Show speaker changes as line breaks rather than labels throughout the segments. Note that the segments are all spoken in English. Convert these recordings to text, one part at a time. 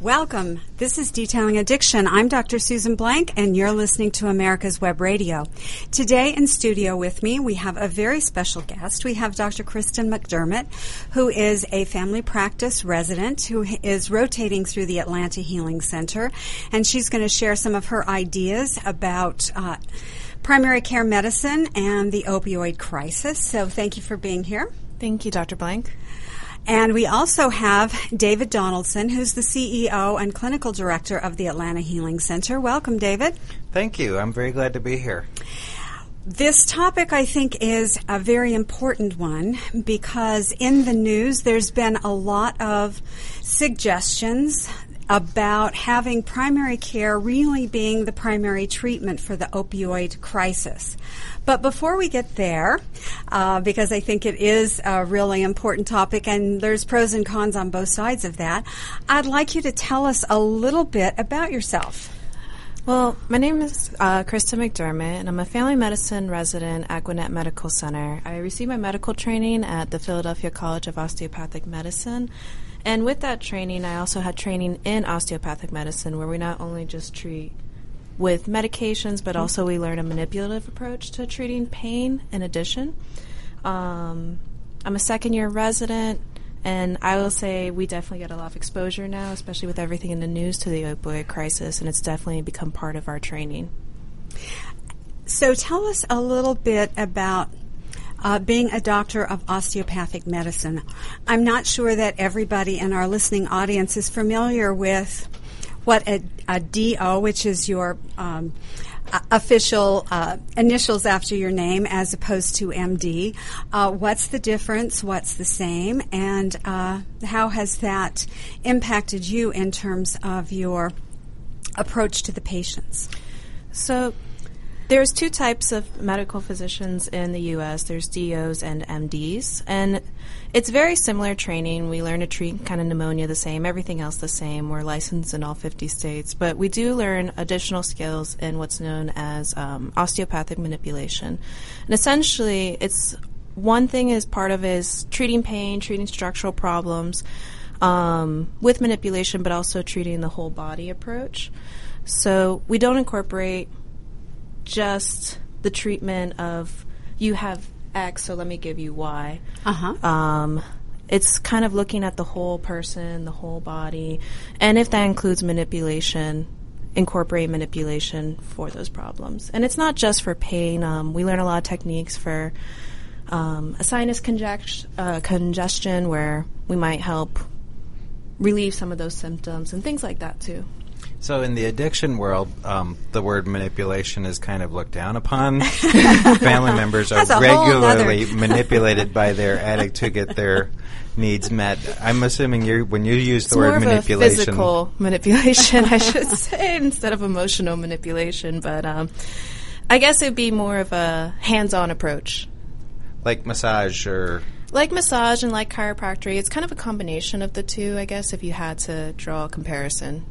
Welcome. This is Detailing Addiction. I'm Dr. Susan Blank, and you're listening to America's Web Radio. Today in studio with me, we have a very special guest. We have Dr. Kristen McDermott, who is a family practice resident who is rotating through the Atlanta Healing Center, and she's going to share some of her ideas about. Uh, primary care medicine and the opioid crisis. So, thank you for being here.
Thank you, Dr. Blank.
And we also have David Donaldson, who's the CEO and clinical director of the Atlanta Healing Center. Welcome, David.
Thank you. I'm very glad to be here.
This topic, I think, is a very important one because in the news there's been a lot of suggestions about having primary care really being the primary treatment for the opioid crisis. But before we get there, uh, because I think it is a really important topic and there's pros and cons on both sides of that, I'd like you to tell us a little bit about yourself.
Well, my name is uh, Krista McDermott, and I'm a family medicine resident at Gwinnett Medical Center. I received my medical training at the Philadelphia College of Osteopathic Medicine. And with that training, I also had training in osteopathic medicine, where we not only just treat with medications, but also we learn a manipulative approach to treating pain in addition. Um, I'm a second year resident, and I will say we definitely get a lot of exposure now, especially with everything in the news to the opioid crisis, and it's definitely become part of our training.
So tell us a little bit about uh, being a doctor of osteopathic medicine. I'm not sure that everybody in our listening audience is familiar with what a, a DO, which is your um, official uh, initials after your name as opposed to MD. Uh, what's the difference? What's the same? And uh, how has that impacted you in terms of your approach to the patients?
So, there's two types of medical physicians in the U.S. There's DOs and MDs, and it's very similar training. We learn to treat kind of pneumonia the same, everything else the same. We're licensed in all 50 states, but we do learn additional skills in what's known as um, osteopathic manipulation. And essentially, it's one thing is part of is treating pain, treating structural problems um, with manipulation, but also treating the whole body approach. So we don't incorporate just the treatment of you have X, so let me give you Y.
Uh-huh.
Um, it's kind of looking at the whole person, the whole body, and if that includes manipulation, incorporate manipulation for those problems. And it's not just for pain. Um, we learn a lot of techniques for um, a sinus uh, congestion, where we might help relieve some of those symptoms and things like that too.
So, in the addiction world, um, the word manipulation is kind of looked down upon. Family members are regularly manipulated by their addict to get their needs met. I'm assuming you when you use
it's
the word manipulation,
physical manipulation, I should say, instead of emotional manipulation. But um, I guess it'd be more of a hands-on approach,
like massage or
like massage and like chiropractic. It's kind of a combination of the two, I guess, if you had to draw a comparison.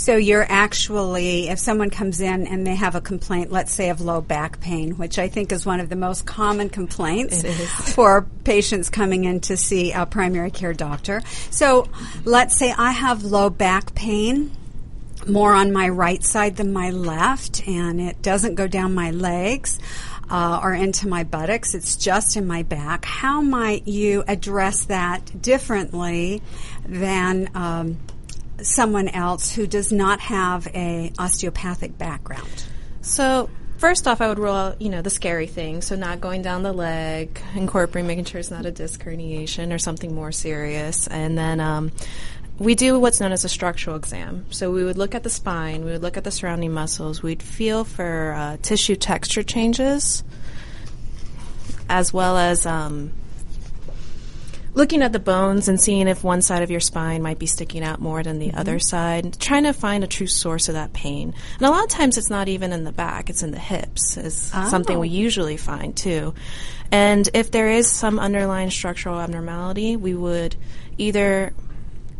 So you're actually, if someone comes in and they have a complaint, let's say of low back pain, which I think is one of the most common complaints for patients coming in to see a primary care doctor. So let's say I have low back pain more on my right side than my left, and it doesn't go down my legs. Uh, or into my buttocks, it's just in my back. How might you address that differently than um, someone else who does not have a osteopathic background?
So first off, I would rule out, you know, the scary things. So not going down the leg, incorporating, making sure it's not a disc herniation or something more serious. And then um, we do what's known as a structural exam. So we would look at the spine, we would look at the surrounding muscles, we'd feel for uh, tissue texture changes, as well as um, looking at the bones and seeing if one side of your spine might be sticking out more than the mm-hmm. other side, trying to find a true source of that pain. And a lot of times it's not even in the back, it's in the hips, is oh. something we usually find too. And if there is some underlying structural abnormality, we would either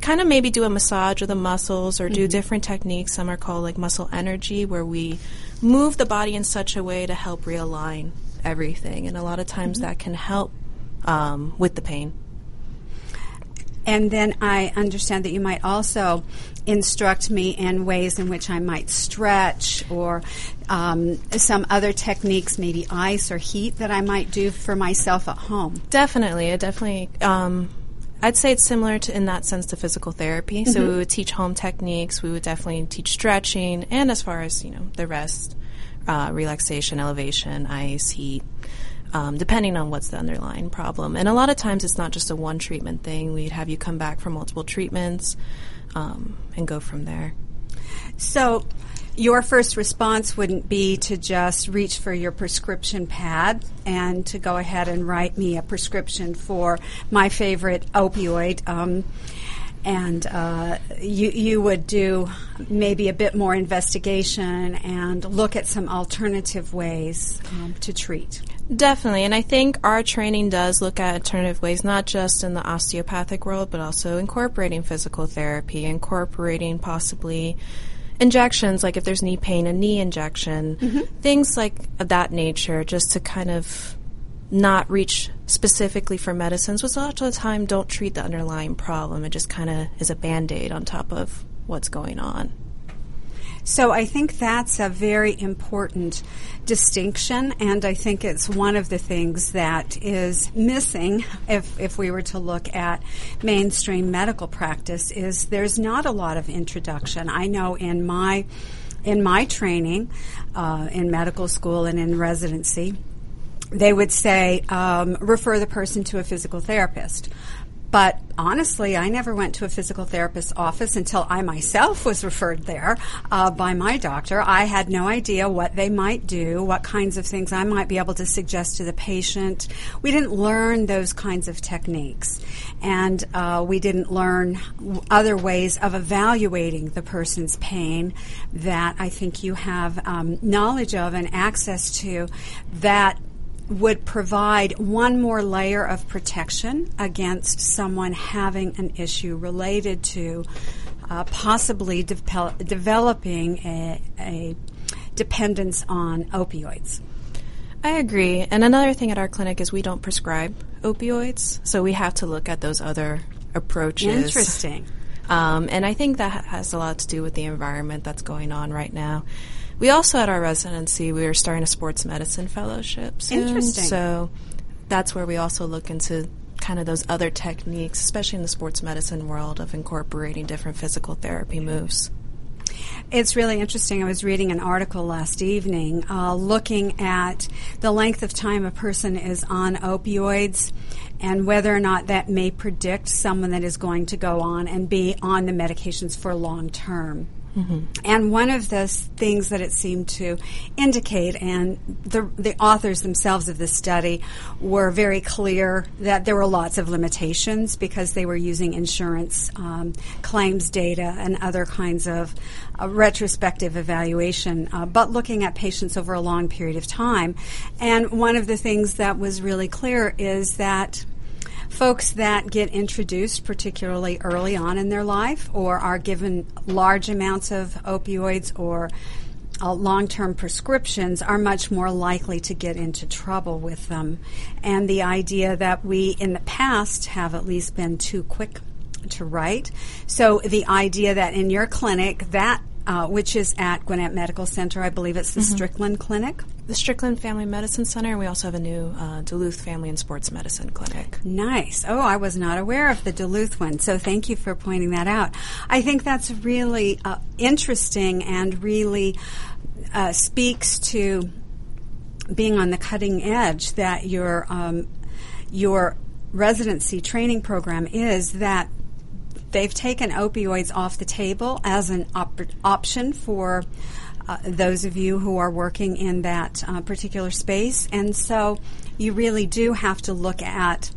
kind of maybe do a massage of the muscles or do mm-hmm. different techniques. Some are called like muscle energy, where we move the body in such a way to help realign everything. And a lot of times mm-hmm. that can help um, with the pain.
And then I understand that you might also instruct me in ways in which I might stretch or um, some other techniques, maybe ice or heat, that I might do for myself at home.
Definitely. It definitely. Um, I'd say it's similar to, in that sense to physical therapy. Mm-hmm. So we would teach home techniques. We would definitely teach stretching, and as far as you know, the rest, uh, relaxation, elevation, ice, heat um, depending on what's the underlying problem. And a lot of times it's not just a one treatment thing. We'd have you come back for multiple treatments um, and go from there.
So, your first response wouldn't be to just reach for your prescription pad and to go ahead and write me a prescription for my favorite opioid. Um, and uh, you you would do maybe a bit more investigation and look at some alternative ways um, to treat.
Definitely, and I think our training does look at alternative ways, not just in the osteopathic world, but also incorporating physical therapy, incorporating possibly injections, like if there's knee pain, a knee injection, mm-hmm. things like that nature, just to kind of not reach specifically for medicines, which a lot of the time don't treat the underlying problem. It just kind of is a band aid on top of what's going on.
So I think that's a very important distinction, and I think it's one of the things that is missing if, if we were to look at mainstream medical practice is there's not a lot of introduction. I know in my in my training uh, in medical school and in residency, they would say, um, refer the person to a physical therapist. But honestly, I never went to a physical therapist's office until I myself was referred there uh, by my doctor. I had no idea what they might do, what kinds of things I might be able to suggest to the patient. We didn't learn those kinds of techniques. And uh, we didn't learn other ways of evaluating the person's pain that I think you have um, knowledge of and access to that would provide one more layer of protection against someone having an issue related to uh, possibly de- developing a, a dependence on opioids.
I agree. And another thing at our clinic is we don't prescribe opioids, so we have to look at those other approaches.
Interesting.
Um, and I think that has a lot to do with the environment that's going on right now. We also, at our residency, we are starting a sports medicine fellowship soon.
Interesting.
So that's where we also look into kind of those other techniques, especially in the sports medicine world, of incorporating different physical therapy moves.
It's really interesting. I was reading an article last evening uh, looking at the length of time a person is on opioids and whether or not that may predict someone that is going to go on and be on the medications for long term. Mm-hmm. And one of the things that it seemed to indicate, and the, the authors themselves of this study were very clear that there were lots of limitations because they were using insurance um, claims data and other kinds of uh, retrospective evaluation, uh, but looking at patients over a long period of time. And one of the things that was really clear is that folks that get introduced particularly early on in their life or are given large amounts of opioids or uh, long term prescriptions are much more likely to get into trouble with them. And the idea that we in the past have at least been too quick to write. So the idea that in your clinic, that uh, which is at Gwinnett Medical Center. I believe it's the mm-hmm. Strickland Clinic.
The Strickland Family Medicine Center, and we also have a new uh, Duluth Family and Sports Medicine Clinic.
Nice. Oh, I was not aware of the Duluth one, so thank you for pointing that out. I think that's really uh, interesting and really uh, speaks to being on the cutting edge that your um, your residency training program is that they've taken opioids off the table as an op- option for uh, those of you who are working in that uh, particular space. And so you really do have to look at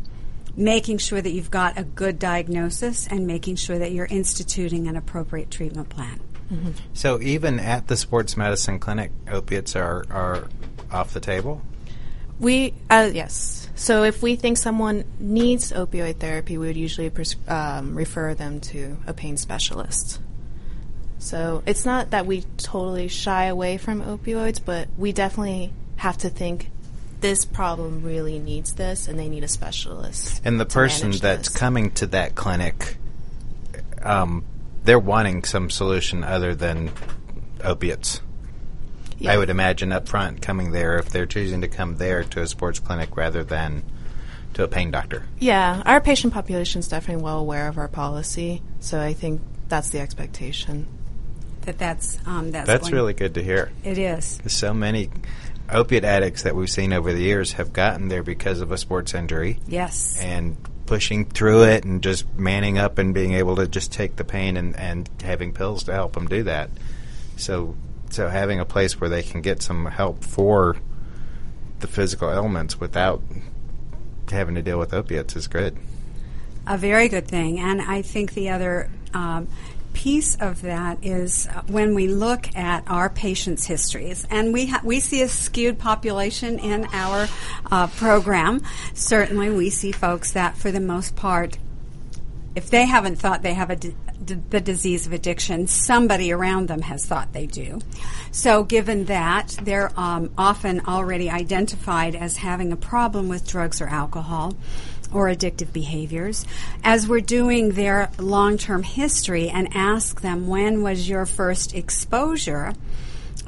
making sure that you've got a good diagnosis and making sure that you're instituting an appropriate treatment plan.
Mm-hmm. So even at the sports medicine clinic, opiates are, are off the table?
We, uh, yes. So if we think someone needs opioid therapy, we would usually pres- um, refer them to a pain specialist. So it's not that we totally shy away from opioids, but we definitely have to think this problem really needs this and they need a specialist.
And the person that's
this.
coming to that clinic, um, they're wanting some solution other than opiates. Yeah. I would imagine up front coming there if they're choosing to come there to a sports clinic rather than to a pain doctor.
Yeah, our patient population is definitely well aware of our policy, so I think that's the expectation.
That that's um, that's
that's really good to hear.
It is.
So many opiate addicts that we've seen over the years have gotten there because of a sports injury.
Yes.
And pushing through it and just manning up and being able to just take the pain and, and having pills to help them do that. So so having a place where they can get some help for the physical ailments without having to deal with opiates is good.
A very good thing, and I think the other um, piece of that is uh, when we look at our patients' histories, and we ha- we see a skewed population in our uh, program. Certainly, we see folks that, for the most part, if they haven't thought they have the disease of addiction, somebody around them has thought they do. So, given that, they're um, often already identified as having a problem with drugs or alcohol or addictive behaviors. As we're doing their long term history and ask them, when was your first exposure?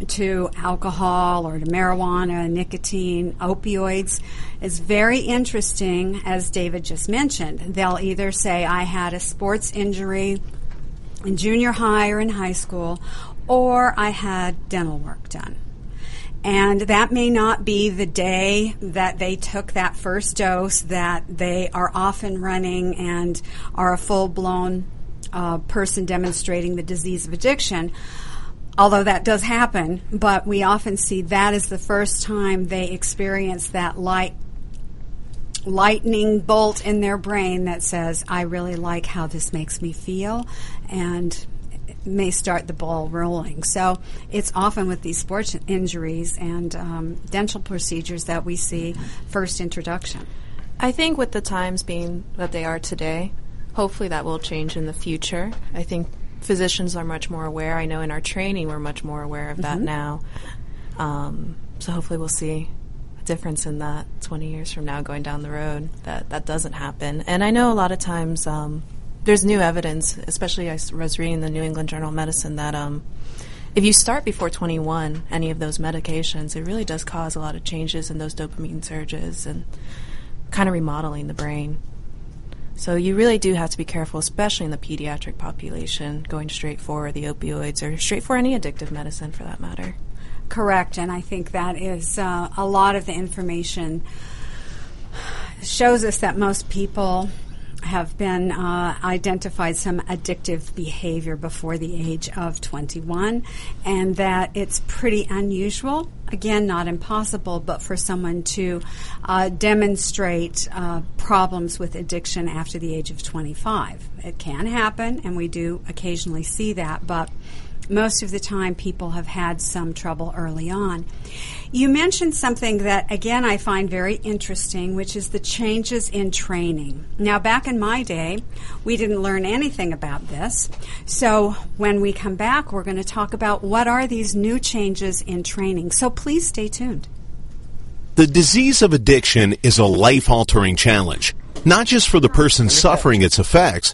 To alcohol or to marijuana, nicotine, opioids is very interesting, as David just mentioned. They'll either say, I had a sports injury in junior high or in high school, or I had dental work done. And that may not be the day that they took that first dose, that they are often running and are a full blown uh, person demonstrating the disease of addiction although that does happen, but we often see that is the first time they experience that light lightning bolt in their brain that says, I really like how this makes me feel, and may start the ball rolling. So it's often with these sports injuries and um, dental procedures that we see first introduction.
I think with the times being that they are today, hopefully that will change in the future. I think physicians are much more aware. I know in our training we're much more aware of that mm-hmm. now. Um, so hopefully we'll see a difference in that 20 years from now going down the road that that doesn't happen. And I know a lot of times um, there's new evidence, especially I was reading the New England Journal of Medicine that um, if you start before 21, any of those medications, it really does cause a lot of changes in those dopamine surges and kind of remodeling the brain. So you really do have to be careful, especially in the pediatric population, going straight for the opioids or straight for any addictive medicine for that matter.
Correct, and I think that is uh, a lot of the information shows us that most people have been uh, identified some addictive behavior before the age of 21, and that it's pretty unusual. Again, not impossible, but for someone to uh, demonstrate uh, problems with addiction after the age of 25. It can happen, and we do occasionally see that, but most of the time people have had some trouble early on. You mentioned something that, again, I find very interesting, which is the changes in training. Now, back in my day, we didn't learn anything about this. So, when we come back, we're going to talk about what are these new changes in training. So, please stay tuned.
The disease of addiction is a life altering challenge, not just for the person suffering its effects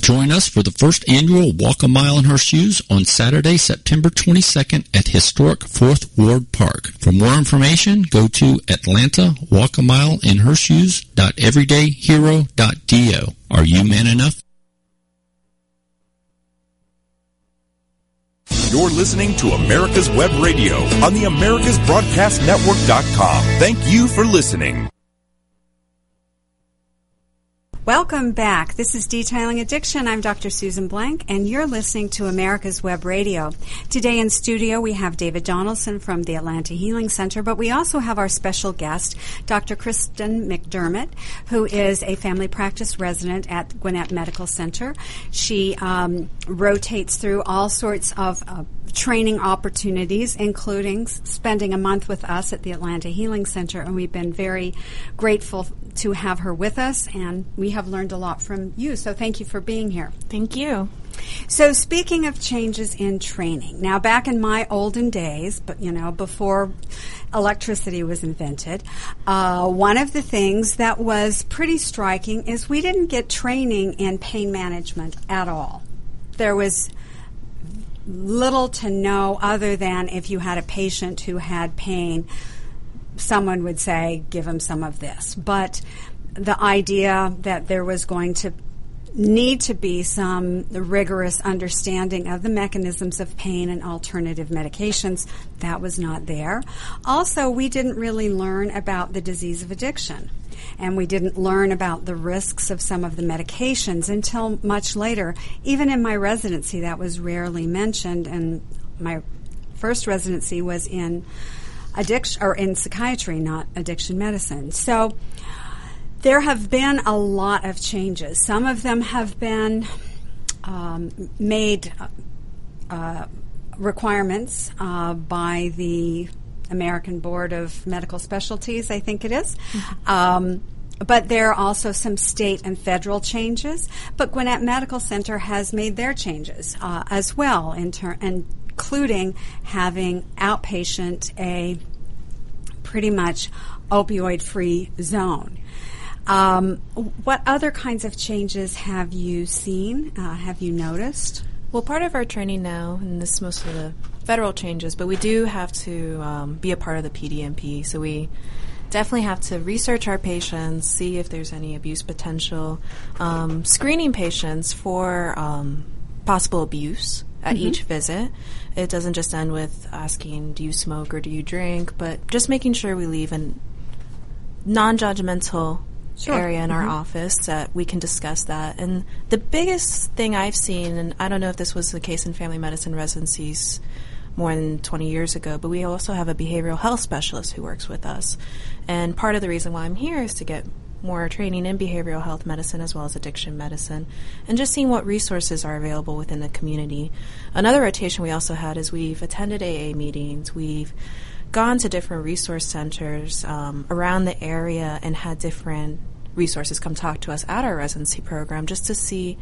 Join us for the first annual Walk a Mile in Her Shoes on Saturday, September 22nd at historic Fourth Ward Park. For more information, go to Atlanta Walk a Mile in Her Shoes.everydayhero.do. Are you man enough?
You're listening to America's Web Radio on the AmericasBroadcastNetwork.com. Thank you for listening.
Welcome back. This is Detailing Addiction. I'm Dr. Susan Blank, and you're listening to America's Web Radio. Today in studio, we have David Donaldson from the Atlanta Healing Center, but we also have our special guest, Dr. Kristen McDermott, who is a family practice resident at Gwinnett Medical Center. She um, rotates through all sorts of uh, training opportunities, including spending a month with us at the Atlanta Healing Center, and we've been very grateful to have her with us, and we have learned a lot from you. So thank you for being here.
Thank you.
So speaking of changes in training, now back in my olden days, but you know before electricity was invented, uh, one of the things that was pretty striking is we didn't get training in pain management at all. There was little to no other than if you had a patient who had pain someone would say, give him some of this. But the idea that there was going to need to be some rigorous understanding of the mechanisms of pain and alternative medications. That was not there. Also, we didn't really learn about the disease of addiction. And we didn't learn about the risks of some of the medications until much later. Even in my residency, that was rarely mentioned. And my first residency was in addiction or in psychiatry, not addiction medicine. So there have been a lot of changes. Some of them have been um, made uh, requirements uh, by the American Board of Medical Specialties, I think it is. Mm-hmm. Um, but there are also some state and federal changes. But Gwinnett Medical Center has made their changes uh, as well, in ter- including having outpatient a pretty much opioid free zone. Um, what other kinds of changes have you seen? Uh, have you noticed?
Well, part of our training now, and this is most of the federal changes, but we do have to um, be a part of the PDMP. So we definitely have to research our patients, see if there's any abuse potential, um, screening patients for um, possible abuse at mm-hmm. each visit. It doesn't just end with asking, do you smoke or do you drink, but just making sure we leave a non judgmental sure. area in mm-hmm. our office that we can discuss that. And the biggest thing I've seen, and I don't know if this was the case in family medicine residencies more than 20 years ago, but we also have a behavioral health specialist who works with us. And part of the reason why I'm here is to get more training in behavioral health medicine as well as addiction medicine, and just seeing what resources are available within the community. Another rotation we also had is we've attended AA meetings, we've gone to different resource centers um, around the area and had different resources come talk to us at our residency program just to see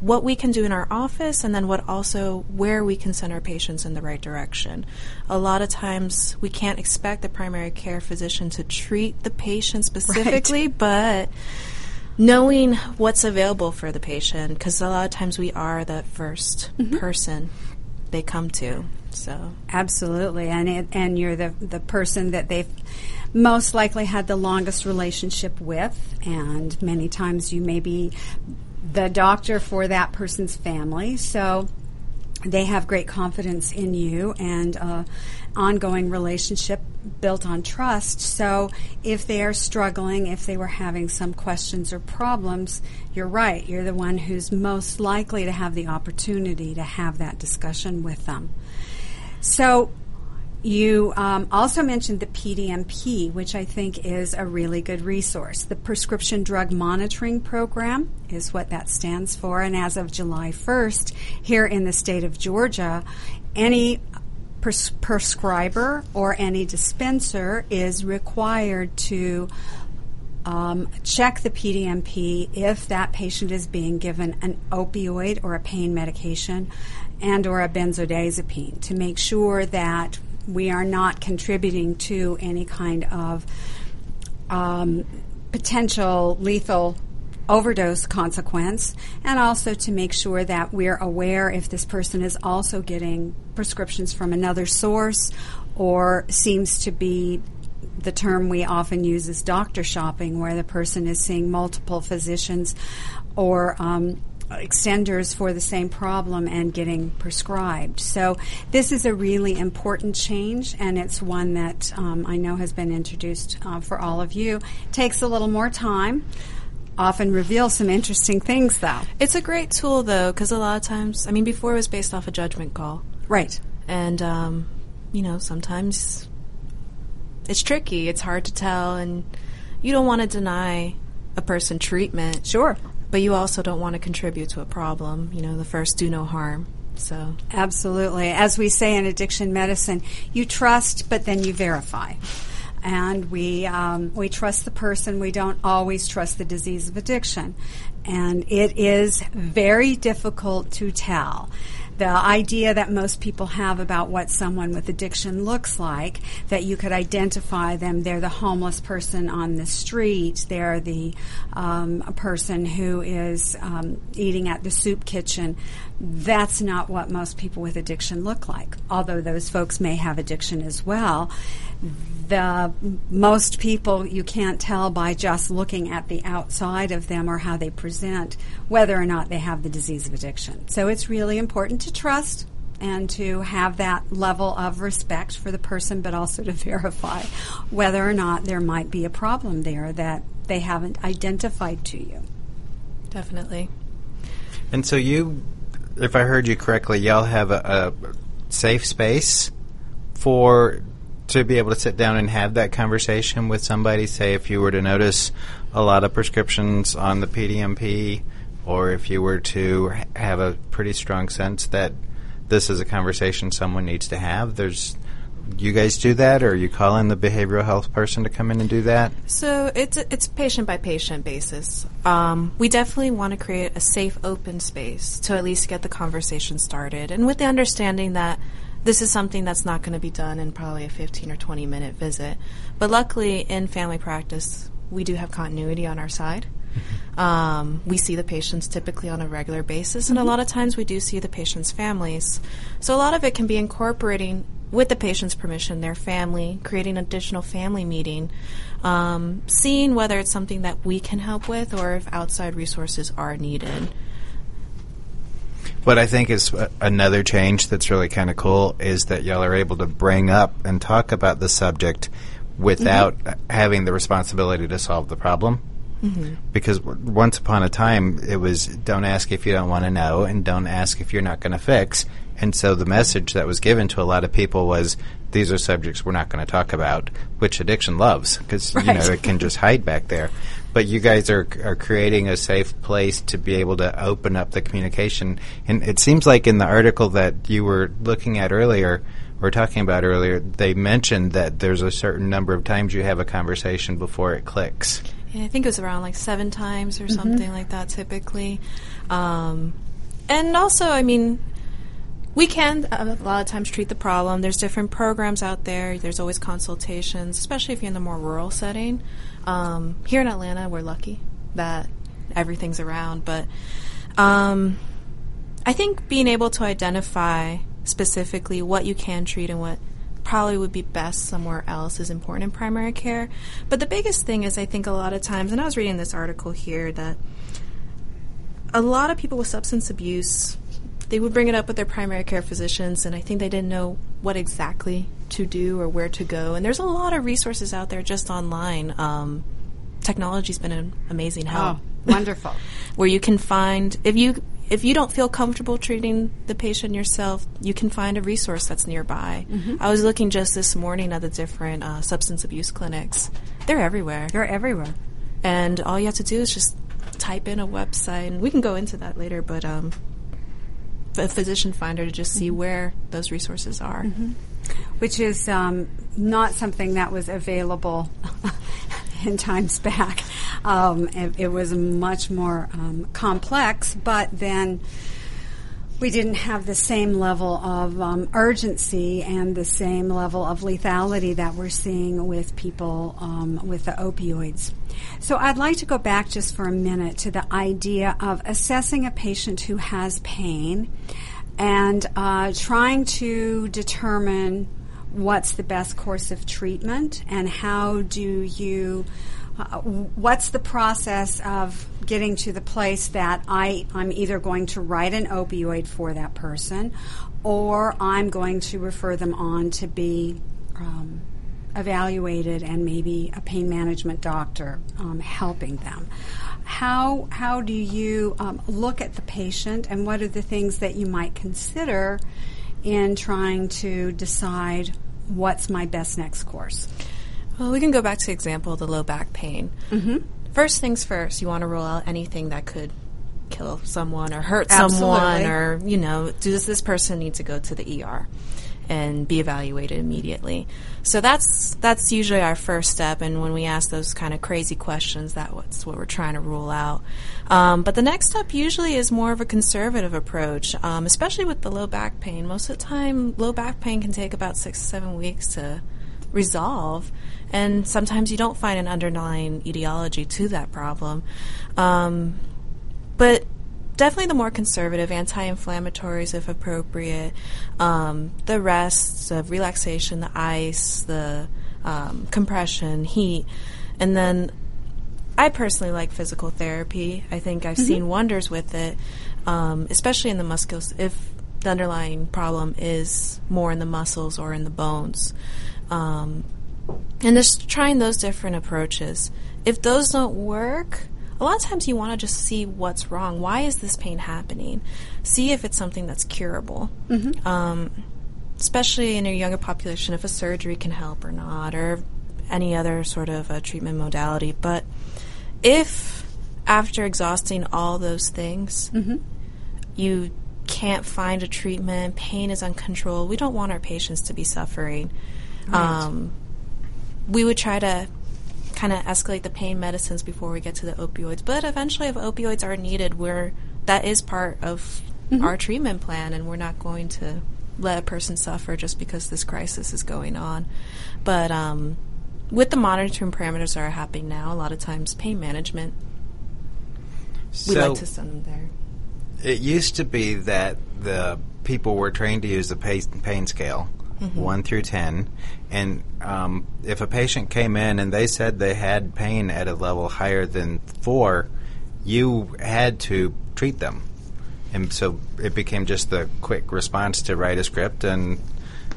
what we can do in our office and then what also where we can send our patients in the right direction. A lot of times we can't expect the primary care physician to treat the patient specifically, right. but knowing what's available for the patient because a lot of times we are the 1st mm-hmm. person they come to. So
absolutely, and it, and you're the the person that they've most likely had the longest relationship with, and many times you may be the doctor for that person's family. So they have great confidence in you and uh, ongoing relationship built on trust. So if they are struggling, if they were having some questions or problems, you're right. You're the one who's most likely to have the opportunity to have that discussion with them. So you um, also mentioned the PDMP, which I think is a really good resource. The Prescription Drug Monitoring Program is what that stands for. And as of July 1st, here in the state of Georgia, any pres- prescriber or any dispenser is required to um, check the PDMP if that patient is being given an opioid or a pain medication and or a benzodiazepine to make sure that we are not contributing to any kind of um, potential lethal overdose consequence, and also to make sure that we're aware if this person is also getting prescriptions from another source or seems to be the term we often use is doctor shopping, where the person is seeing multiple physicians or um, extenders for the same problem and getting prescribed. So this is a really important change, and it's one that um, I know has been introduced uh, for all of you. Takes a little more time. Often reveals some interesting things, though.
It's a great tool, though, because a lot of times, I mean, before it was based off a judgment call,
right?
And um, you know, sometimes it's tricky. It's hard to tell, and you don't want to deny a person treatment.
Sure.
But you also don't want to contribute to a problem. You know, the first do no harm. So
absolutely, as we say in addiction medicine, you trust, but then you verify. And we um, we trust the person. We don't always trust the disease of addiction, and it is very difficult to tell the idea that most people have about what someone with addiction looks like, that you could identify them. They're the homeless person on the street. They're the um, person who is um, eating at the soup kitchen. That's not what most people with addiction look like, although those folks may have addiction as well the most people you can't tell by just looking at the outside of them or how they present whether or not they have the disease of addiction. So it's really important to trust and to have that level of respect for the person, but also to verify whether or not there might be a problem there that they haven't identified to you.
Definitely.
And so you, if I heard you correctly, y'all have a, a safe space for to be able to sit down and have that conversation with somebody. Say, if you were to notice a lot of prescriptions on the PDMP, or if you were to have a pretty strong sense that this is a conversation someone needs to have, there's you guys do that, or you call in the behavioral health person to come in and do that?
So it's it's patient by patient basis. Um, we definitely want to create a safe, open space to at least get the conversation started, and with the understanding that this is something that's not going to be done in probably a 15 or 20 minute visit. But luckily, in family practice, we do have continuity on our side. Mm-hmm. Um, we see the patients typically on a regular basis, and mm-hmm. a lot of times we do see the patients' families. So a lot of it can be incorporating, with the patient's permission, their family, creating an additional family meeting, um, seeing whether it's something that we can help with or if outside resources are needed.
What I think is another change that's really kind of cool is that y'all are able to bring up and talk about the subject without mm-hmm. having the responsibility to solve the problem. Mm-hmm. Because w- once upon a time, it was don't ask if you don't want to know and don't ask if you're not going to fix. And so the message that was given to a lot of people was these are subjects we're not going to talk about, which addiction loves because right. you know it can just hide back there but you guys are are creating a safe place to be able to open up the communication. And it seems like in the article that you were looking at earlier, or talking about earlier, they mentioned that there's a certain number of times you have a conversation before it clicks.
Yeah, I think it was around like seven times or mm-hmm. something like that typically. Um, and also, I mean, we can a lot of times treat the problem. There's different programs out there. There's always consultations, especially if you're in the more rural setting. Um, here in Atlanta, we're lucky that everything's around, but um, I think being able to identify specifically what you can treat and what probably would be best somewhere else is important in primary care. But the biggest thing is, I think a lot of times, and I was reading this article here that a lot of people with substance abuse they would bring it up with their primary care physicians, and I think they didn't know what exactly to do or where to go. And there's a lot of resources out there just online. Um, technology's been an amazing help.
Oh, wonderful.
Where you can find if you if you don't feel comfortable treating the patient yourself, you can find a resource that's nearby. Mm-hmm. I was looking just this morning at the different uh, substance abuse clinics. They're everywhere.
They're everywhere.
And all you have to do is just type in a website, and we can go into that later. But um, a physician finder to just see mm-hmm. where those resources are.
Mm-hmm. Which is um, not something that was available in times back. Um, it, it, was much more um, complex, but then we didn't have the same level of um, urgency and the same level of lethality that we're seeing with people um, with the opioids. So I'd like to go back just for a minute to the idea of assessing a patient who has pain and uh, trying to determine what's the best course of treatment and how do you uh, what's the process of getting to the place that I, I'm either going to write an opioid for that person or I'm going to refer them on to be um, evaluated and maybe a pain management doctor um, helping them. How, how do you um, look at the patient and what are the things that you might consider in trying to decide what's my best next course?
Well, we can go back to the example the low back pain.
Mm-hmm.
First things first, you want to rule out anything that could kill someone or hurt
Absolutely.
someone or, you know, does this person need to go to the ER? And be evaluated immediately. So that's that's usually our first step. And when we ask those kind of crazy questions, that's what we're trying to rule out. Um, but the next step usually is more of a conservative approach, um, especially with the low back pain. Most of the time, low back pain can take about six to seven weeks to resolve. And sometimes you don't find an underlying etiology to that problem. Um, but definitely the more conservative anti-inflammatories, if appropriate. Um, the rests of relaxation, the ice, the um, compression, heat, and then I personally like physical therapy. I think I've mm-hmm. seen wonders with it, um, especially in the muscles. If the underlying problem is more in the muscles or in the bones. Um, and just trying those different approaches. If those don't work, a lot of times you want to just see what's wrong. Why is this pain happening? See if it's something that's curable.
Mm-hmm.
Um, especially in a younger population, if a surgery can help or not, or any other sort of a treatment modality. But if after exhausting all those things,
mm-hmm.
you can't find a treatment, pain is uncontrolled, we don't want our patients to be suffering.
Right.
Um, we would try to kind of escalate the pain medicines before we get to the opioids. But eventually, if opioids are needed, we're that is part of mm-hmm. our treatment plan, and we're not going to let a person suffer just because this crisis is going on. But um, with the monitoring parameters that are happening now, a lot of times pain management, we like to send them there.
It used to be that the people were trained to use the pain, pain scale mm-hmm. 1 through 10. And um, if a patient came in and they said they had pain at a level higher than 4, you had to treat them. And so it became just the quick response to write a script and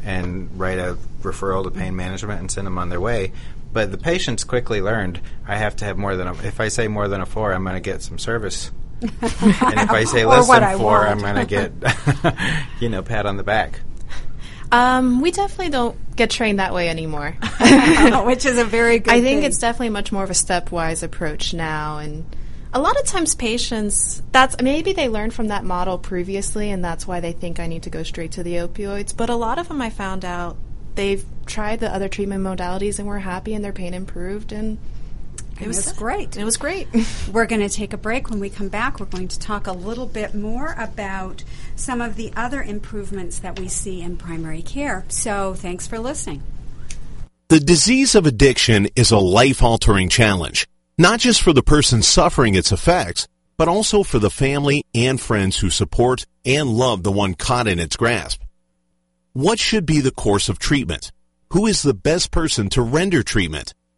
and write a referral to pain management and send them on their way. But the patients quickly learned I have to have more than a, if I say more than a four, I'm going to get some service. and if I say less than four, I'm going to get, you know, pat on the back.
Um, we definitely don't get trained that way anymore,
which is a very good.
I think
thing.
it's definitely much more of a stepwise approach now, and a lot of times patients that's maybe they learned from that model previously, and that's why they think I need to go straight to the opioids. But a lot of them, I found out they've tried the other treatment modalities and were happy, and their pain improved, and
it was, was great.
It was great.
we're going to take a break. When we come back, we're going to talk a little bit more about some of the other improvements that we see in primary care. So, thanks for listening.
The disease of addiction is a life altering challenge, not just for the person suffering its effects, but also for the family and friends who support and love the one caught in its grasp. What should be the course of treatment? Who is the best person to render treatment?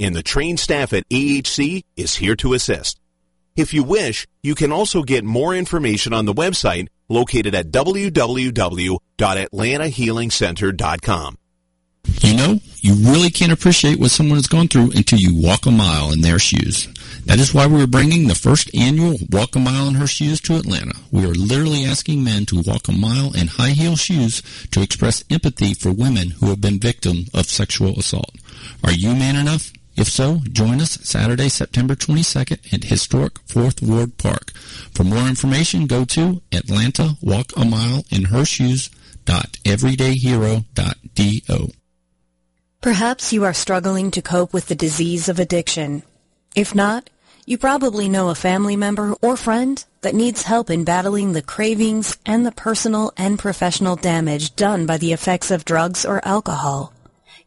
and the trained staff at AHC is here to assist. If you wish, you can also get more information on the website located at www.atlantahealingcenter.com.
You know, you really can't appreciate what someone has gone through until you walk a mile in their shoes. That is why we're bringing the first annual Walk a Mile in Her Shoes to Atlanta. We are literally asking men to walk a mile in high heel shoes to express empathy for women who have been victim of sexual assault. Are you man enough? If so, join us Saturday, September 22nd at historic Fourth Ward Park. For more information, go to Atlanta Walk a Mile in Her Shoes Shoes.everydayhero.do.
Perhaps you are struggling to cope with the disease of addiction. If not, You probably know a family member or friend that needs help in battling the cravings and the personal and professional damage done by the effects of drugs or alcohol.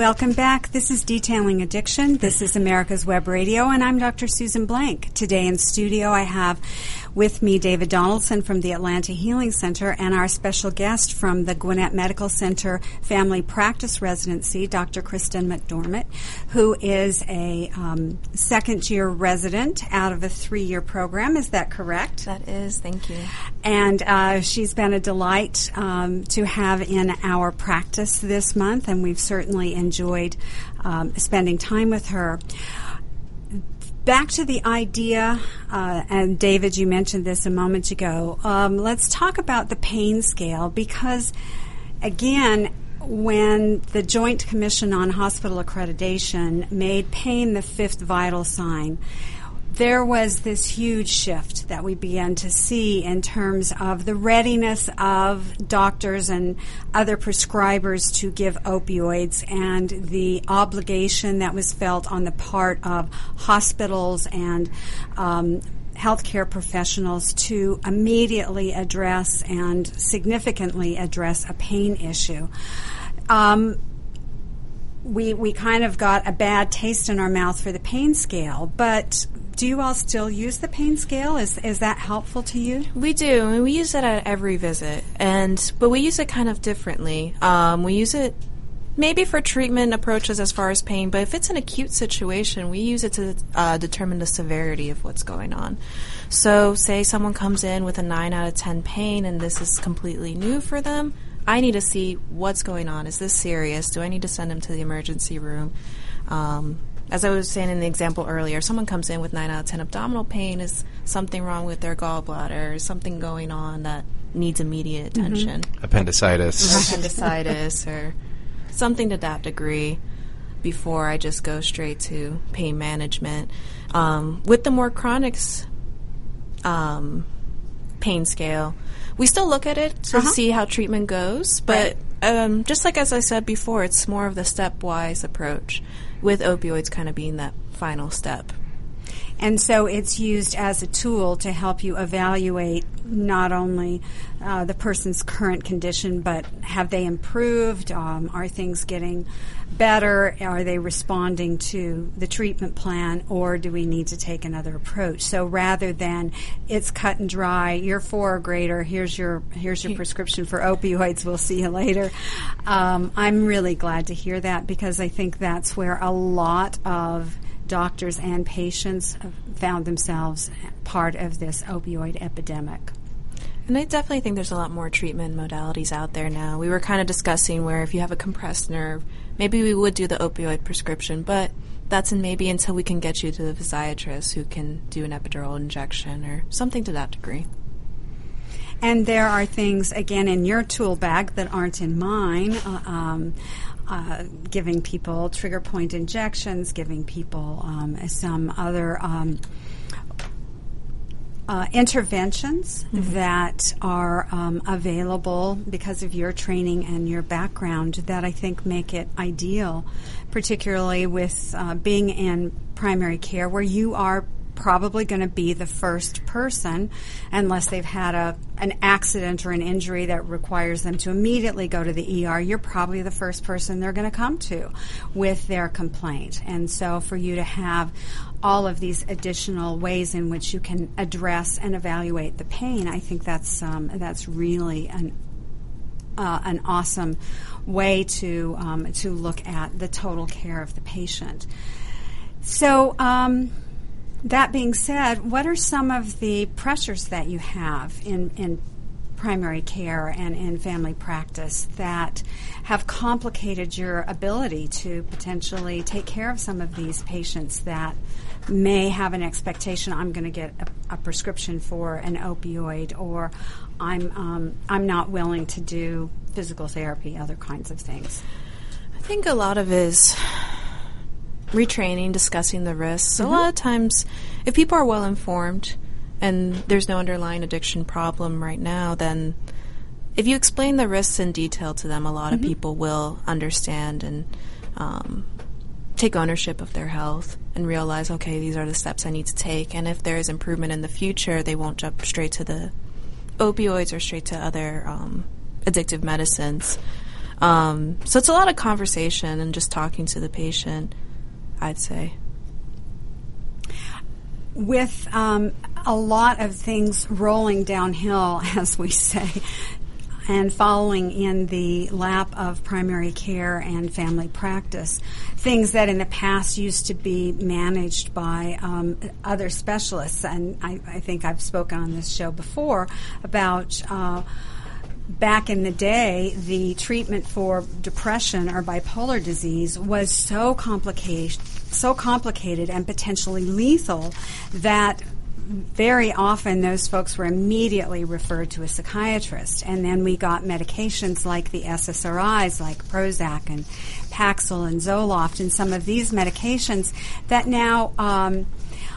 Welcome back. This is Detailing Addiction. This is America's Web Radio, and I'm Dr. Susan Blank. Today in studio, I have with me David Donaldson from the Atlanta Healing Center and our special guest from the Gwinnett Medical Center Family Practice Residency, Dr. Kristen McDermott, who is a um, second year resident out of a three year program. Is that correct?
That is. Thank you.
And uh, she's been a delight um, to have in our practice this month, and we've certainly enjoyed um, spending time with her back to the idea, uh, and David, you mentioned this a moment ago. Um, let's talk about the pain scale because, again, when the Joint Commission on Hospital Accreditation made pain the fifth vital sign, there was this huge shift that we began to see in terms of the readiness of doctors and other prescribers to give opioids and the obligation that was felt on the part of hospitals and um, healthcare professionals to immediately address and significantly address a pain issue. Um, we we kind of got a bad taste in our mouth for the pain scale, but do you all still use the pain scale? Is is that helpful to you?
We do, and we use it at every visit, and but we use it kind of differently. Um, we use it maybe for treatment approaches as far as pain, but if it's an acute situation, we use it to uh, determine the severity of what's going on. So, say someone comes in with a nine out of ten pain, and this is completely new for them. I need to see what's going on. Is this serious? Do I need to send them to the emergency room? Um, as I was saying in the example earlier, someone comes in with 9 out of 10 abdominal pain, is something wrong with their gallbladder, is something going on that needs immediate mm-hmm. attention.
Mm-hmm. Appendicitis.
Appendicitis or something to that degree before I just go straight to pain management. Um, with the more chronic um, pain scale, we still look at it to uh-huh. see how treatment goes, but right. um, just like as I said before, it's more of the stepwise approach with opioids kind of being that final step.
And so it's used as a tool to help you evaluate not only uh, the person's current condition, but have they improved? Um, are things getting better? Are they responding to the treatment plan, or do we need to take another approach? So rather than it's cut and dry, you're four or greater. Here's your here's your prescription for opioids. We'll see you later. Um, I'm really glad to hear that because I think that's where a lot of doctors and patients found themselves part of this opioid epidemic.
And I definitely think there's a lot more treatment modalities out there now. We were kind of discussing where if you have a compressed nerve, maybe we would do the opioid prescription, but that's in maybe until we can get you to the physiatrist who can do an epidural injection or something to that degree.
And there are things, again, in your tool bag that aren't in mine. Uh, um, uh, giving people trigger point injections, giving people um, some other um, uh, interventions mm-hmm. that are um, available because of your training and your background that I think make it ideal, particularly with uh, being in primary care where you are probably going to be the first person, unless they've had a an accident or an injury that requires them to immediately go to the ER. You're probably the first person they're going to come to with their complaint. And so, for you to have all of these additional ways in which you can address and evaluate the pain, I think that's um, that's really an uh, an awesome way to um, to look at the total care of the patient. So. Um, that being said, what are some of the pressures that you have in, in primary care and in family practice that have complicated your ability to potentially take care of some of these patients that may have an expectation I'm going to get a, a, prescription for an opioid or I'm um, I'm not willing to do physical therapy, other kinds of things.
I think a lot of is retraining, discussing the risks. Mm-hmm. A lot of times, if people are well informed and there's no underlying addiction problem right now, then if you explain the risks in detail to them, a lot mm-hmm. of people will understand and um, take ownership of their health and realize, okay, these are the steps I need to take. And if there is improvement in the future, they won't jump straight to the opioids or straight to other um, addictive medicines. Um, so it's a lot of conversation and just talking to the patient, I'd say
with um, a lot of things rolling downhill, as we say, and following in the lap of primary care and family practice, things that in the past used to be managed by um, other specialists. And I, I, think I've spoken on this show before about. Uh, back in the day, the treatment for depression or bipolar disease was so complicated, so complicated and potentially lethal that very often those folks were immediately referred to a psychiatrist. And then we got medications like the SSRIs, like Prozac and Paxil and Zoloft, and some of these medications that now um,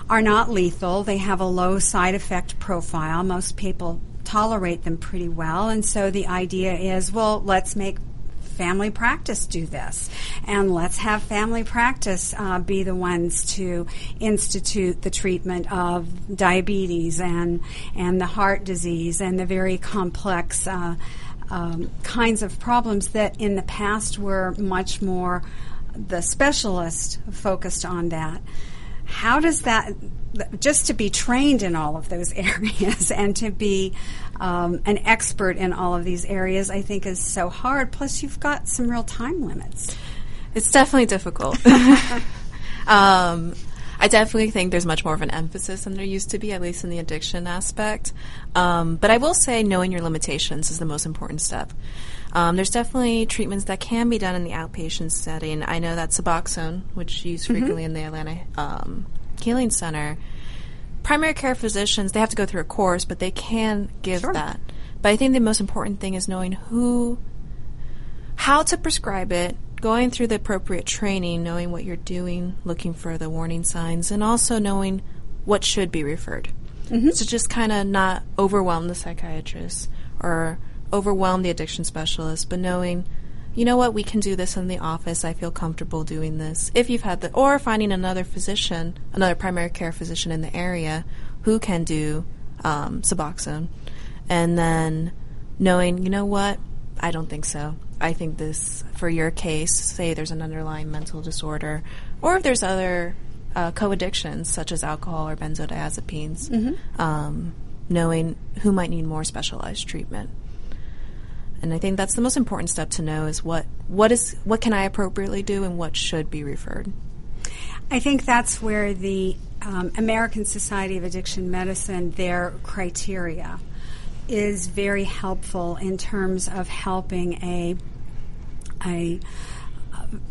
are not lethal. They have a low side effect profile. Most people tolerate them pretty well. And so the idea is, well, let's make family practice do this. And let's have family practice uh, be the ones to institute the treatment of diabetes and, and the heart disease and the very complex uh, um, kinds of problems that in the past were much more the specialist focused on that. How does that just to be trained in all of those areas and to be um, an expert in all of these areas, I think is so hard. Plus, you've got some real time limits.
It's definitely difficult. um, I definitely think there's much more of an emphasis than there used to be, at least in the addiction aspect. Um, but I will say knowing your limitations is the most important step. Um, there's definitely treatments that can be done in the outpatient setting. I know that Suboxone, which is used mm-hmm. frequently in the Atlanta um, Healing Center, primary care physicians, they have to go through a course, but they can give sure. that. But I think the most important thing is knowing who, how to prescribe it, going through the appropriate training, knowing what you're doing, looking for the warning signs, and also knowing what should be referred. Mm-hmm. So just kind of not overwhelm the psychiatrist or overwhelm the addiction specialist, but knowing you know what, we can do this in the office. I feel comfortable doing this. If you've had the, or finding another physician, another primary care physician in the area who can do um, Suboxone. And then knowing, you know what, I don't think so. I think this, for your case, say there's an underlying mental disorder, or if there's other uh, co addictions such as alcohol or benzodiazepines, mm-hmm. um, knowing who might need more specialized treatment. And I think that's the most important step to know is what what is what can I appropriately do and what should be referred.
I think that's where the um, American Society of Addiction Medicine, their criteria, is very helpful in terms of helping a a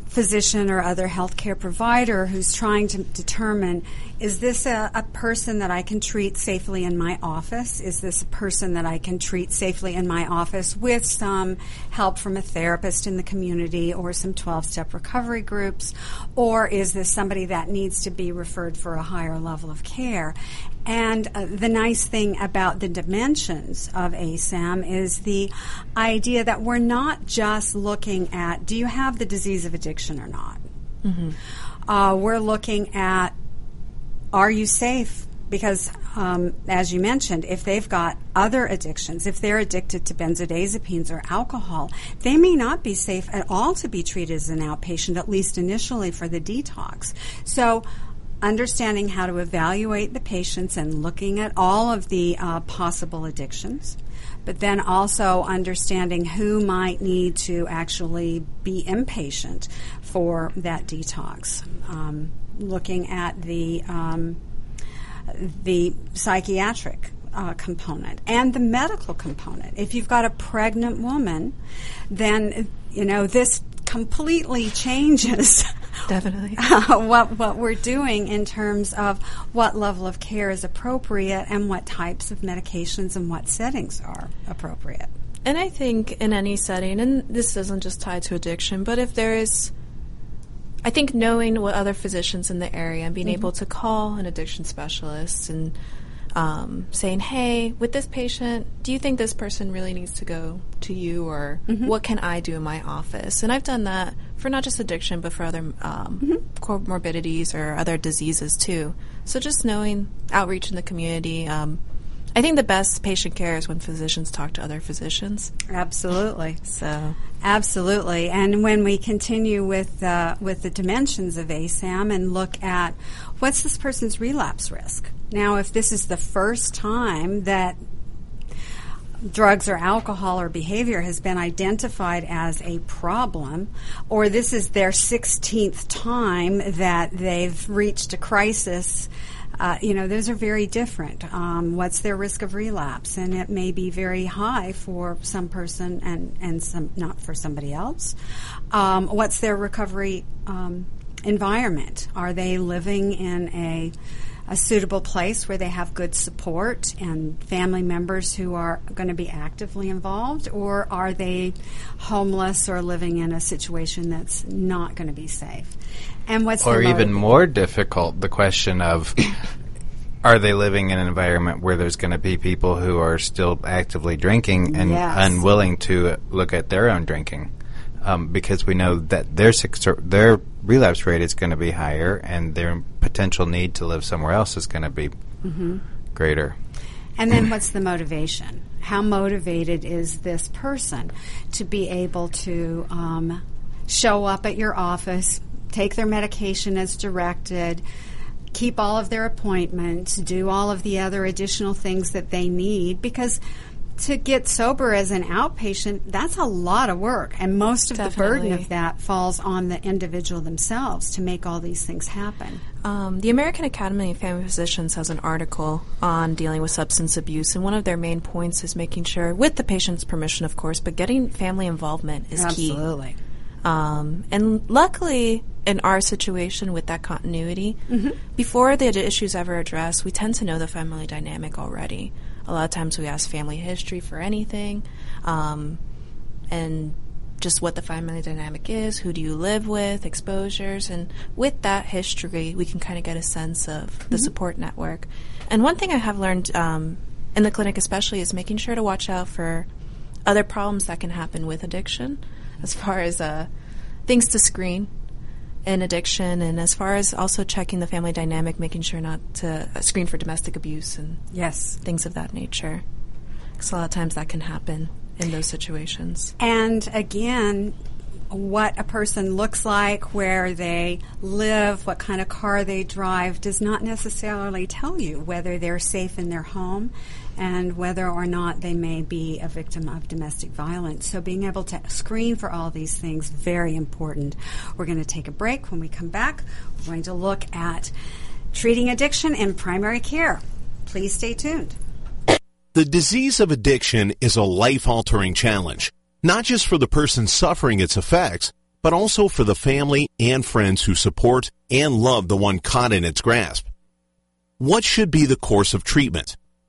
physician or other healthcare provider who's trying to determine is this a, a, person that I can treat safely in my office? Is this a person that I can treat safely in my office with some help from a therapist in the community or some 12 step recovery groups? Or is this somebody that needs to be referred for a higher level of care? And uh, the nice thing about the dimensions of ASAM is the idea that we're not just looking at do you have the disease of addiction or not? Mm-hmm. Uh, we're looking at are you safe? Because, um, as you mentioned, if they've got other addictions, if they're addicted to benzodiazepines or alcohol, they may not be safe at all to be treated as an outpatient, at least initially for the detox. So, understanding how to evaluate the patients and looking at all of the uh, possible addictions, but then also understanding who might need to actually be inpatient for that detox. Um, looking at the um, the psychiatric uh, component and the medical component. If you've got a pregnant woman, then you know this completely changes
definitely
uh, what what we're doing in terms of what level of care is appropriate and what types of medications and what settings are appropriate.
And I think in any setting, and this isn't just tied to addiction, but if there is I think knowing what other physicians in the area and being mm-hmm. able to call an addiction specialist and um, saying, "Hey, with this patient, do you think this person really needs to go to you, or mm-hmm. what can I do in my office?" And I've done that for not just addiction, but for other um, mm-hmm. comorbidities or other diseases too. So just knowing outreach in the community. Um, I think the best patient care is when physicians talk to other physicians.
Absolutely.
So
absolutely, and when we continue with uh, with the dimensions of ASAM and look at what's this person's relapse risk. Now, if this is the first time that drugs or alcohol or behavior has been identified as a problem, or this is their 16th time that they've reached a crisis uh, you know, those are very different. Um, what's their risk of relapse? And it may be very high for some person and, and some not for somebody else. Um, what's their recovery um, environment? Are they living in a a suitable place where they have good support and family members who are going to be actively involved, or are they homeless or living in a situation that's not going to be safe? And what's
or even more difficult, the question of are they living in an environment where there's going to be people who are still actively drinking and yes. unwilling to look at their own drinking? Um, because we know that their their relapse rate is going to be higher, and their potential need to live somewhere else is going to be mm-hmm. greater.
And then, what's the motivation? How motivated is this person to be able to um, show up at your office, take their medication as directed, keep all of their appointments, do all of the other additional things that they need because to get sober as an outpatient, that's a lot of work. And most of Definitely. the burden of that falls on the individual themselves to make all these things happen.
Um, the American Academy of Family Physicians has an article on dealing with substance abuse, and one of their main points is making sure, with the patient's permission, of course, but getting family involvement is
Absolutely. key. Absolutely.
Um, and luckily, in our situation with that continuity, mm-hmm. before the issues ever addressed, we tend to know the family dynamic already. A lot of times we ask family history for anything, um, and just what the family dynamic is, who do you live with, exposures, and with that history, we can kind of get a sense of mm-hmm. the support network. And one thing I have learned um, in the clinic, especially, is making sure to watch out for other problems that can happen with addiction, as far as uh, things to screen in addiction, and as far as also checking the family dynamic, making sure not to uh, screen for domestic abuse and
yes,
things of that nature. Because a lot of times that can happen in those situations.
And again, what a person looks like, where they live, what kind of car they drive does not necessarily tell you whether they're safe in their home and whether or not they may be a victim of domestic violence. So being able to screen for all these things very important. We're going to take a break. When we come back, we're going to look at treating addiction in primary care. Please stay tuned.
The disease of addiction is a life-altering challenge, not just for the person suffering its effects, but also for the family and friends who support and love the one caught in its grasp. What should be the course of treatment?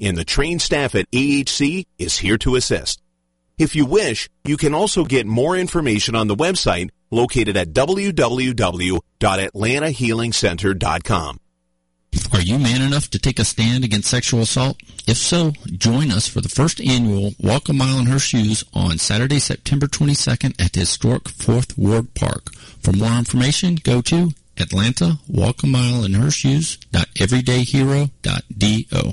and the trained staff at AHC is here to assist. If you wish, you can also get more information on the website located at www.atlantahealingcenter.com.
Are you man enough to take a stand against sexual assault? If so, join us for the first annual Walk a Mile in Her Shoes on Saturday, September 22nd at historic Fourth Ward Park. For more information, go to Atlanta Walk a Mile in Her Shoes.everydayhero.do.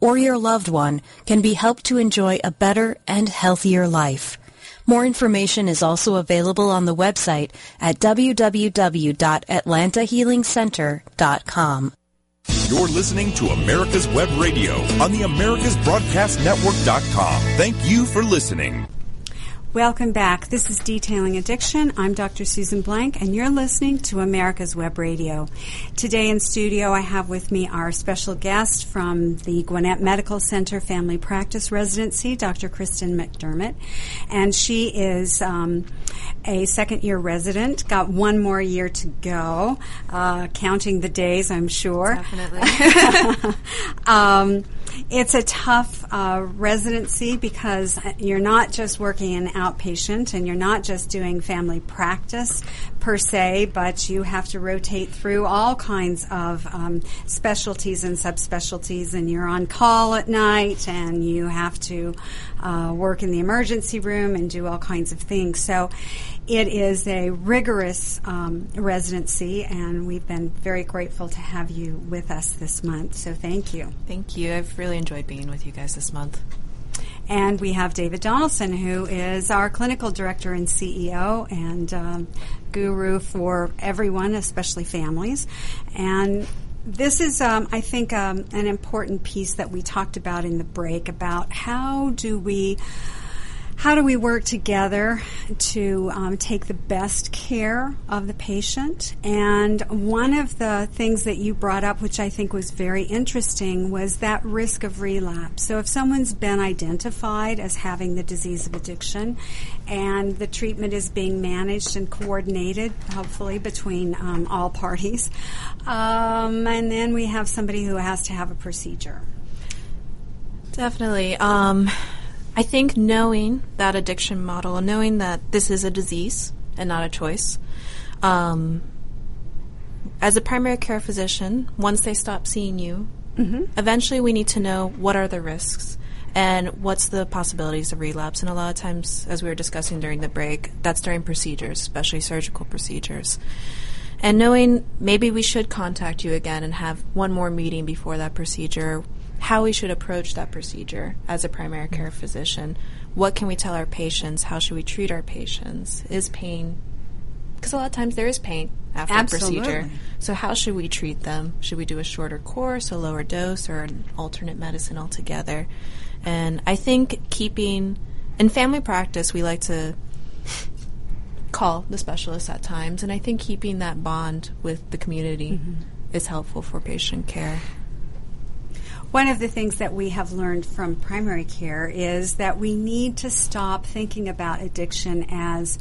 or your loved one can be helped to enjoy a better and healthier life. More information is also available on the website at www.atlantahealingcenter.com.
You're listening to America's Web Radio on the AmericasBroadcastNetwork.com. Thank you for listening.
Welcome back. This is Detailing Addiction. I'm Dr. Susan Blank, and you're listening to America's Web Radio. Today in studio, I have with me our special guest from the Gwinnett Medical Center Family Practice Residency, Dr. Kristen McDermott. And she is um, a second year resident, got one more year to go, uh, counting the days, I'm sure.
Definitely.
um, it's a tough uh, residency because you're not just working in outpatient and you're not just doing family practice per se, but you have to rotate through all kinds of um, specialties and subspecialties, and you're on call at night and you have to uh, work in the emergency room and do all kinds of things. So it is a rigorous um, residency, and we've been very grateful to have you with us this month. So thank you.
Thank you. I've really enjoyed being with you guys this month.
And we have David Donaldson, who is our clinical director and CEO and um, guru for everyone, especially families. And this is, um, I think, um, an important piece that we talked about in the break about how do we how do we work together to um, take the best care of the patient? And one of the things that you brought up, which I think was very interesting, was that risk of relapse. So if someone's been identified as having the disease of addiction and the treatment is being managed and coordinated, hopefully, between um, all parties, um, and then we have somebody who has to have a procedure.
Definitely. Um, I think knowing that addiction model, knowing that this is a disease and not a choice, um, as a primary care physician, once they stop seeing you, mm-hmm. eventually we need to know what are the risks and what's the possibilities of relapse. And a lot of times, as we were discussing during the break, that's during procedures, especially surgical procedures. And knowing maybe we should contact you again and have one more meeting before that procedure how we should approach that procedure as a primary care physician. What can we tell our patients? How should we treat our patients? Is pain because a lot of times there is pain after
Absolutely.
a procedure. So how should we treat them? Should we do a shorter course, a lower dose, or an alternate medicine altogether? And I think keeping in family practice, we like to call the specialist at times, and I think keeping that bond with the community mm-hmm. is helpful for patient care.
One of the things that we have learned from primary care is that we need to stop thinking about addiction as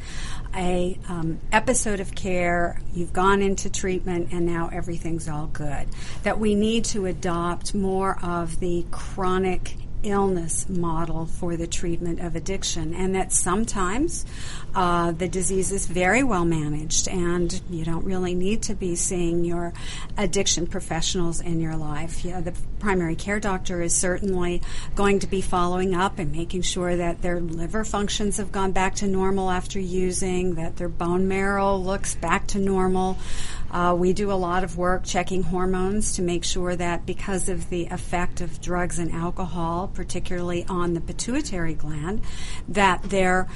a um, episode of care. You've gone into treatment and now everything's all good. That we need to adopt more of the chronic illness model for the treatment of addiction, and that sometimes uh, the disease is very well managed, and you don't really need to be seeing your addiction professionals in your life. The primary care doctor is certainly going to be following up and making sure that their liver functions have gone back to normal after using, that their bone marrow looks back to normal. Uh, we do a lot of work checking hormones to make sure that because of the effect of drugs and alcohol, particularly on the pituitary gland, that their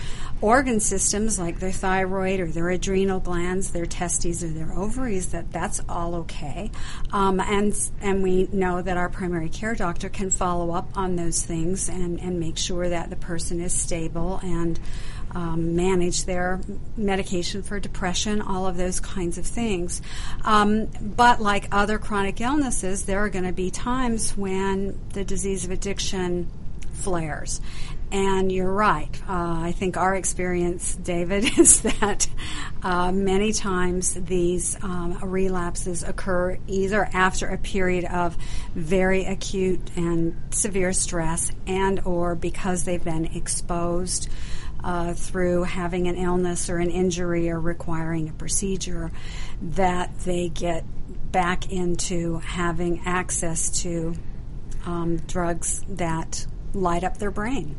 organ systems like their thyroid or their adrenal glands, their testes or their ovaries, that that's all okay. Um, and and we know that our primary care doctor can follow up on those things and, and make sure that the person is stable and um, manage their medication for depression, all of those kinds of things. Um, but like other chronic illnesses, there are going to be times when the disease of addiction flares. And you're right. Uh, I think our experience, David, is that uh, many times these um, relapses occur either after a period of very acute and severe stress, and or because they've been exposed uh, through having an illness or an injury or requiring a procedure, that they get back into having access to um, drugs that light up their brain.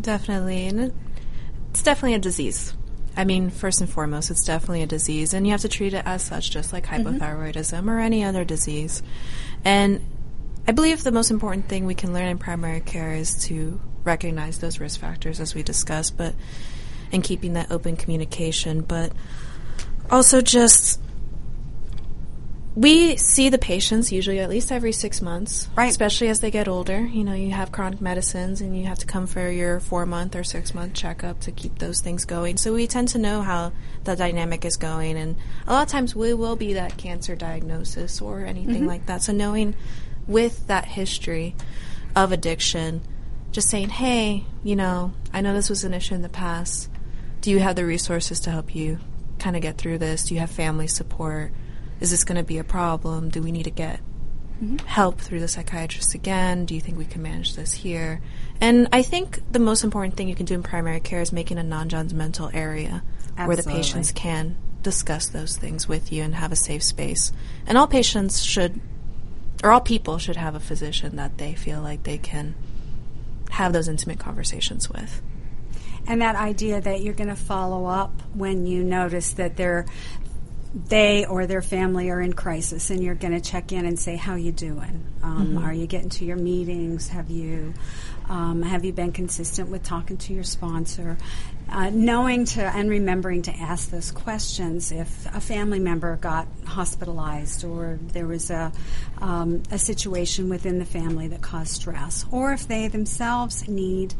Definitely. And it's definitely a disease. I mean, first and foremost, it's definitely a disease, and you have to treat it as such, just like mm-hmm. hypothyroidism mm-hmm. or any other disease. And I believe the most important thing we can learn in primary care is to recognize those risk factors as we discussed, but and keeping that open communication, but also just we see the patients usually at least every six months,
right?
Especially as they get older. You know, you have chronic medicines, and you have to come for your four month or six month checkup to keep those things going. So we tend to know how the dynamic is going, and a lot of times we will be that cancer diagnosis or anything mm-hmm. like that. So knowing with that history of addiction just saying, hey, you know, I know this was an issue in the past. Do you have the resources to help you kind of get through this? Do you have family support? Is this going to be a problem? Do we need to get mm-hmm. help through the psychiatrist again? Do you think we can manage this here? And I think the most important thing you can do in primary care is making a non judgmental area Absolutely. where the patients can discuss those things with you and have a safe space. And all patients should, or all people should have a physician that they feel like they can have those intimate conversations with.
And that idea that you're going to follow up when you notice that they're they or their family are in crisis and you're going to check in and say how you doing um, mm-hmm. are you getting to your meetings have you um, have you been consistent with talking to your sponsor uh, knowing to and remembering to ask those questions if a family member got hospitalized or there was a, um, a situation within the family that caused stress or if they themselves need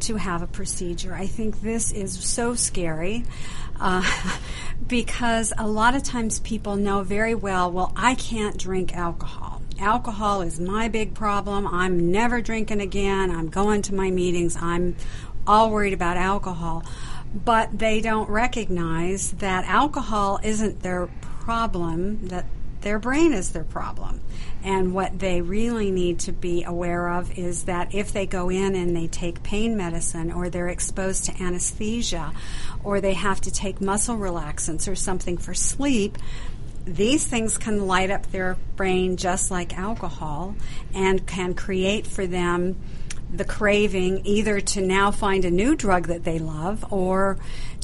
to have a procedure. I think this is so scary uh, because a lot of times people know very well, well, I can't drink alcohol. Alcohol is my big problem. I'm never drinking again. I'm going to my meetings. I'm all worried about alcohol. But they don't recognize that alcohol isn't their problem, that their brain is their problem. And what they really need to be aware of is that if they go in and they take pain medicine or they're exposed to anesthesia or they have to take muscle relaxants or something for sleep, these things can light up their brain just like alcohol and can create for them the craving either to now find a new drug that they love or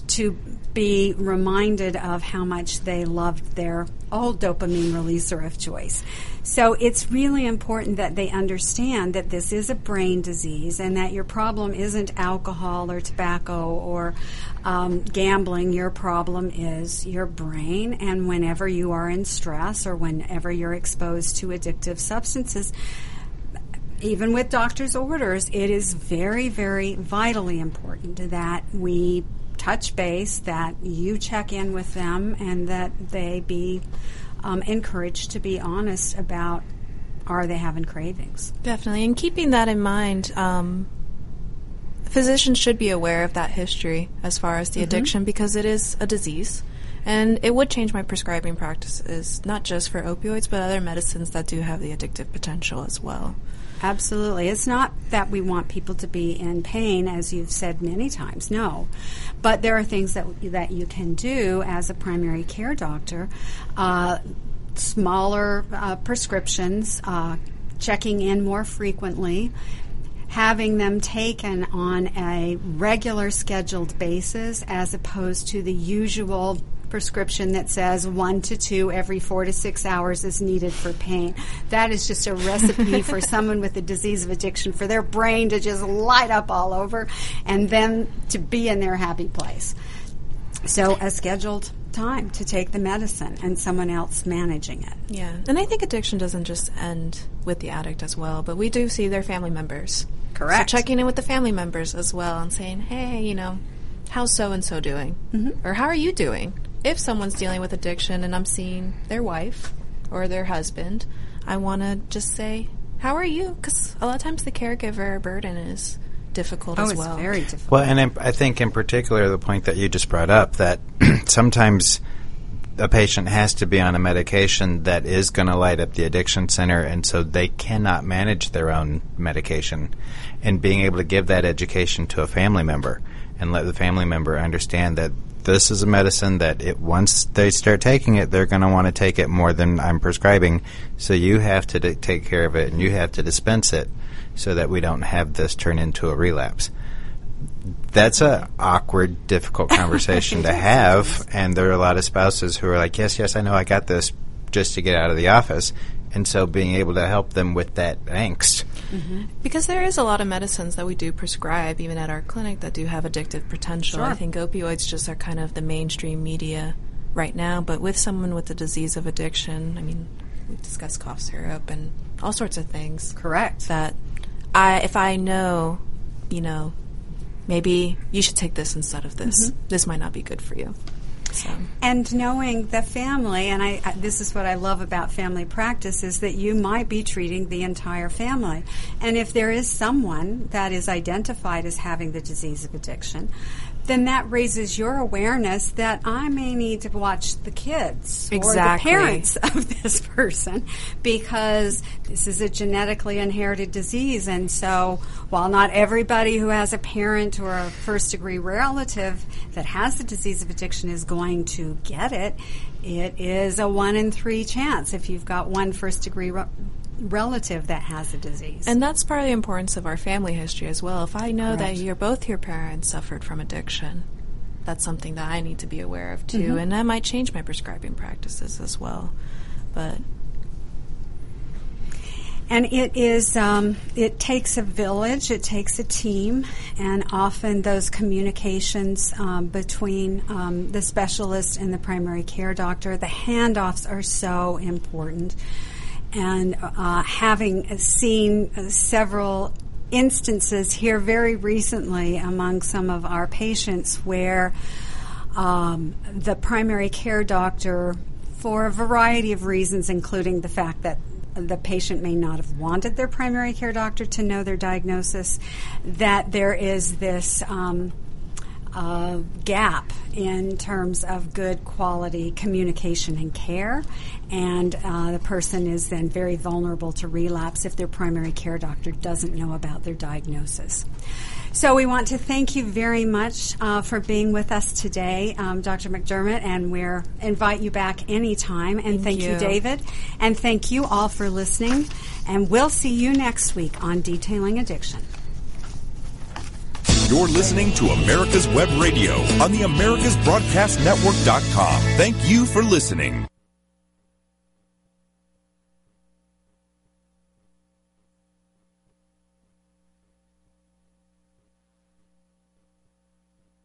to be reminded of how much they loved their old dopamine releaser of choice. So it's really important that they understand that this is a brain disease and that your problem isn't alcohol or tobacco or um, gambling. Your problem is your brain. And whenever you are in stress or whenever you're exposed to addictive substances, even with doctor's orders, it is very, very vitally important that we touch base, that you check in with them, and that they be um, encouraged to be honest about are they having cravings.
Definitely, and keeping that in mind, um, physicians should be aware of that history as far as the mm-hmm. addiction because it is a disease. And it would change my prescribing practices, not just for opioids, but other medicines that do have the addictive potential as well.
Absolutely. It's not that we want people to be in pain, as you've said many times, no. But there are things that, that you can do as a primary care doctor. Uh, smaller uh, prescriptions, uh, checking in more frequently, having them taken on a regular scheduled basis as opposed to the usual prescription that says one to two every four to six hours is needed for pain. That is just a recipe for someone with a disease of addiction for their brain to just light up all over and then to be in their happy place. So, a scheduled time to take the medicine and someone else managing it.
Yeah. And I think addiction doesn't just end with the addict as well, but we do see their family members.
Correct.
So checking in with the family members as well and saying, hey, you know, how's so and so doing? Mm-hmm. Or how are you doing? If someone's dealing with addiction and I'm seeing their wife or their husband, I want to just say, how are you? Because a lot of times the caregiver burden is difficult
oh,
as well.
very difficult.
Well, and I think in particular the point that you just brought up that sometimes a patient has to be on a medication that is going to light up the addiction center, and so they cannot manage their own medication. And being able to give that education to a family member and let the family member understand that this is a medicine that it once they start taking it, they're going to want to take it more than I'm prescribing. So you have to d- take care of it, and you have to dispense it so that we don't have this turn into a relapse. That's a awkward, difficult conversation to have, and there are a lot of spouses who are like, "Yes, yes, I know, I got this," just to get out of the office, and so being able to help them with that angst.
Mm-hmm. Because there is a lot of medicines that we do prescribe, even at our clinic, that do have addictive potential.
Sure.
I think opioids just are kind of the mainstream media right now, but with someone with the disease of addiction, I mean, we discuss cough syrup and all sorts of things.
Correct.
That I, if I know, you know, maybe you should take this instead of this. Mm-hmm. This might not be good for you. So.
And knowing the family, and I, I, this is what I love about family practice, is that you might be treating the entire family. And if there is someone that is identified as having the disease of addiction, then that raises your awareness that I may need to watch the kids
exactly.
or the parents of this person because this is a genetically inherited disease. And so, while not everybody who has a parent or a first degree relative that has the disease of addiction is going to get it, it is a one in three chance if you've got one first degree re- relative that has the disease.
And that's part of the importance of our family history as well. If I know Correct. that your both your parents suffered from addiction, that's something that I need to be aware of too, mm-hmm. and that might change my prescribing practices as well. But
and it is um, it takes a village it takes a team and often those communications um, between um, the specialist and the primary care doctor the handoffs are so important and uh, having seen several instances here very recently among some of our patients where um, the primary care doctor, for a variety of reasons, including the fact that the patient may not have wanted their primary care doctor to know their diagnosis, that there is this. Um, uh, gap in terms of good quality communication and care, and uh, the person is then very vulnerable to relapse if their primary care doctor doesn't know about their diagnosis. So we want to thank you very much uh, for being with us today, um, Dr. McDermott, and we invite you back anytime. And
thank,
thank
you.
you, David. And thank you all for listening. And we'll see you next week on Detailing Addiction.
You're listening to America's Web Radio on the AmericasBroadcastNetwork.com. Thank you for listening.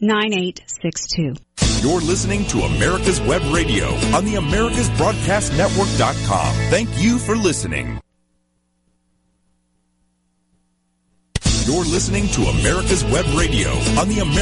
9862.
You're listening to America's Web Radio on the AmericasBroadcastNetwork.com. Thank you for listening. You're listening to America's Web Radio on the American